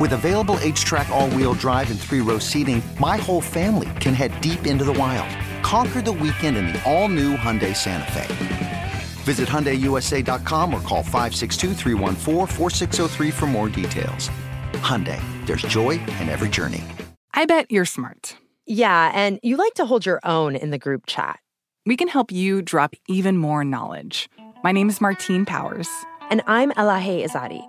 With available HTRAC, all wheel drive, and three row seating, my whole family can head deep into the wild. Conquer the weekend in the all new Hyundai Santa Fe. Visit HyundaiUSA.com or call 562 for more details. Hyundai, there's joy in every journey. I bet you're smart. Yeah, and you like to hold your own in the group chat. We can help you drop even more knowledge. My name is Martine Powers. And I'm Elahe Izadi.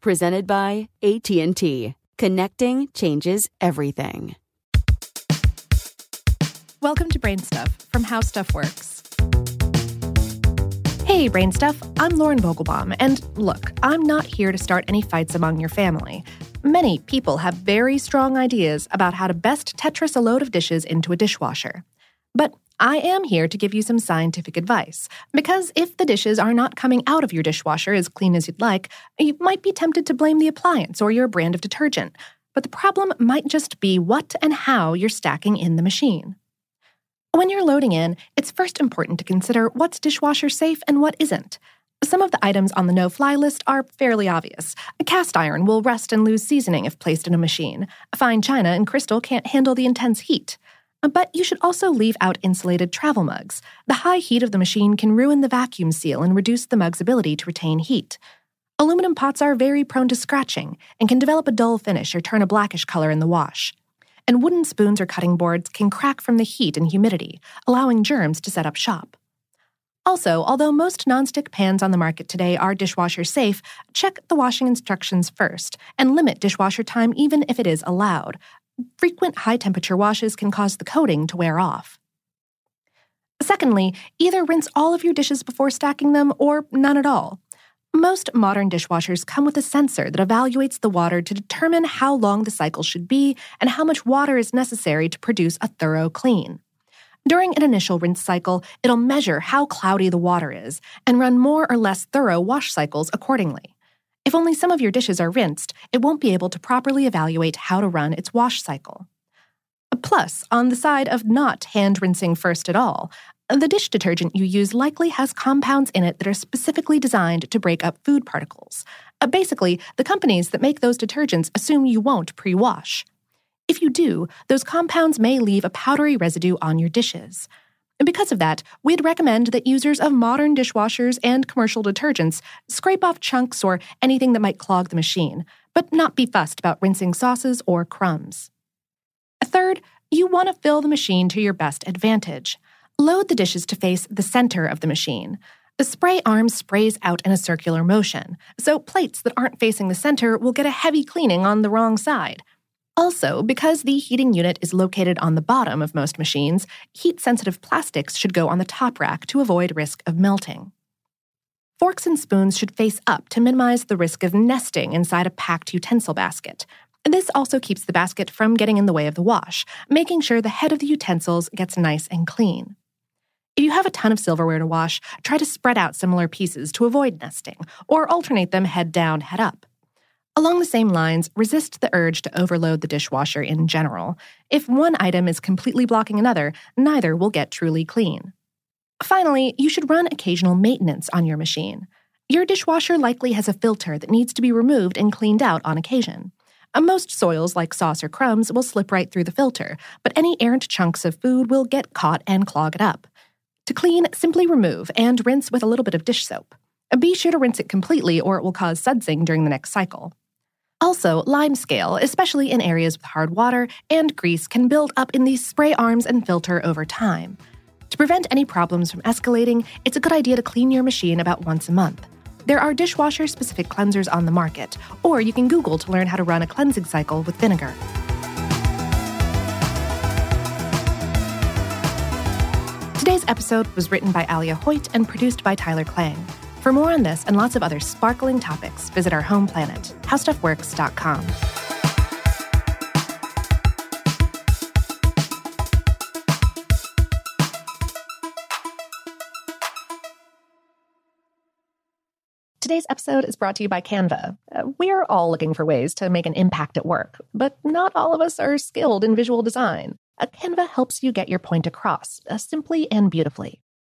presented by AT&T. Connecting changes everything. Welcome to Brain Stuff from How Stuff Works. Hey, Brain Stuff, I'm Lauren Vogelbaum, and look, I'm not here to start any fights among your family. Many people have very strong ideas about how to best Tetris a load of dishes into a dishwasher. But I am here to give you some scientific advice. Because if the dishes are not coming out of your dishwasher as clean as you'd like, you might be tempted to blame the appliance or your brand of detergent. But the problem might just be what and how you're stacking in the machine. When you're loading in, it's first important to consider what's dishwasher safe and what isn't. Some of the items on the no fly list are fairly obvious. A cast iron will rust and lose seasoning if placed in a machine. Fine china and crystal can't handle the intense heat. But you should also leave out insulated travel mugs. The high heat of the machine can ruin the vacuum seal and reduce the mug's ability to retain heat. Aluminum pots are very prone to scratching and can develop a dull finish or turn a blackish color in the wash. And wooden spoons or cutting boards can crack from the heat and humidity, allowing germs to set up shop. Also, although most nonstick pans on the market today are dishwasher safe, check the washing instructions first and limit dishwasher time even if it is allowed, frequent high temperature washes can cause the coating to wear off. Secondly, either rinse all of your dishes before stacking them or none at all. Most modern dishwashers come with a sensor that evaluates the water to determine how long the cycle should be and how much water is necessary to produce a thorough clean. During an initial rinse cycle, it'll measure how cloudy the water is and run more or less thorough wash cycles accordingly. If only some of your dishes are rinsed, it won't be able to properly evaluate how to run its wash cycle. Plus, on the side of not hand rinsing first at all, the dish detergent you use likely has compounds in it that are specifically designed to break up food particles. Uh, basically, the companies that make those detergents assume you won't pre wash. If you do, those compounds may leave a powdery residue on your dishes. And because of that, we'd recommend that users of modern dishwashers and commercial detergents scrape off chunks or anything that might clog the machine, but not be fussed about rinsing sauces or crumbs. Third, you want to fill the machine to your best advantage. Load the dishes to face the center of the machine. The spray arm sprays out in a circular motion, so plates that aren't facing the center will get a heavy cleaning on the wrong side. Also, because the heating unit is located on the bottom of most machines, heat sensitive plastics should go on the top rack to avoid risk of melting. Forks and spoons should face up to minimize the risk of nesting inside a packed utensil basket. This also keeps the basket from getting in the way of the wash, making sure the head of the utensils gets nice and clean. If you have a ton of silverware to wash, try to spread out similar pieces to avoid nesting, or alternate them head down, head up. Along the same lines, resist the urge to overload the dishwasher in general. If one item is completely blocking another, neither will get truly clean. Finally, you should run occasional maintenance on your machine. Your dishwasher likely has a filter that needs to be removed and cleaned out on occasion. Uh, most soils, like sauce or crumbs, will slip right through the filter, but any errant chunks of food will get caught and clog it up. To clean, simply remove and rinse with a little bit of dish soap. Uh, be sure to rinse it completely or it will cause sudsing during the next cycle. Also, lime scale, especially in areas with hard water and grease, can build up in these spray arms and filter over time. To prevent any problems from escalating, it's a good idea to clean your machine about once a month. There are dishwasher specific cleansers on the market, or you can Google to learn how to run a cleansing cycle with vinegar. Today's episode was written by Alia Hoyt and produced by Tyler Klang. For more on this and lots of other sparkling topics, visit our home planet, howstuffworks.com. Today's episode is brought to you by Canva. Uh, we're all looking for ways to make an impact at work, but not all of us are skilled in visual design. Uh, Canva helps you get your point across, uh, simply and beautifully.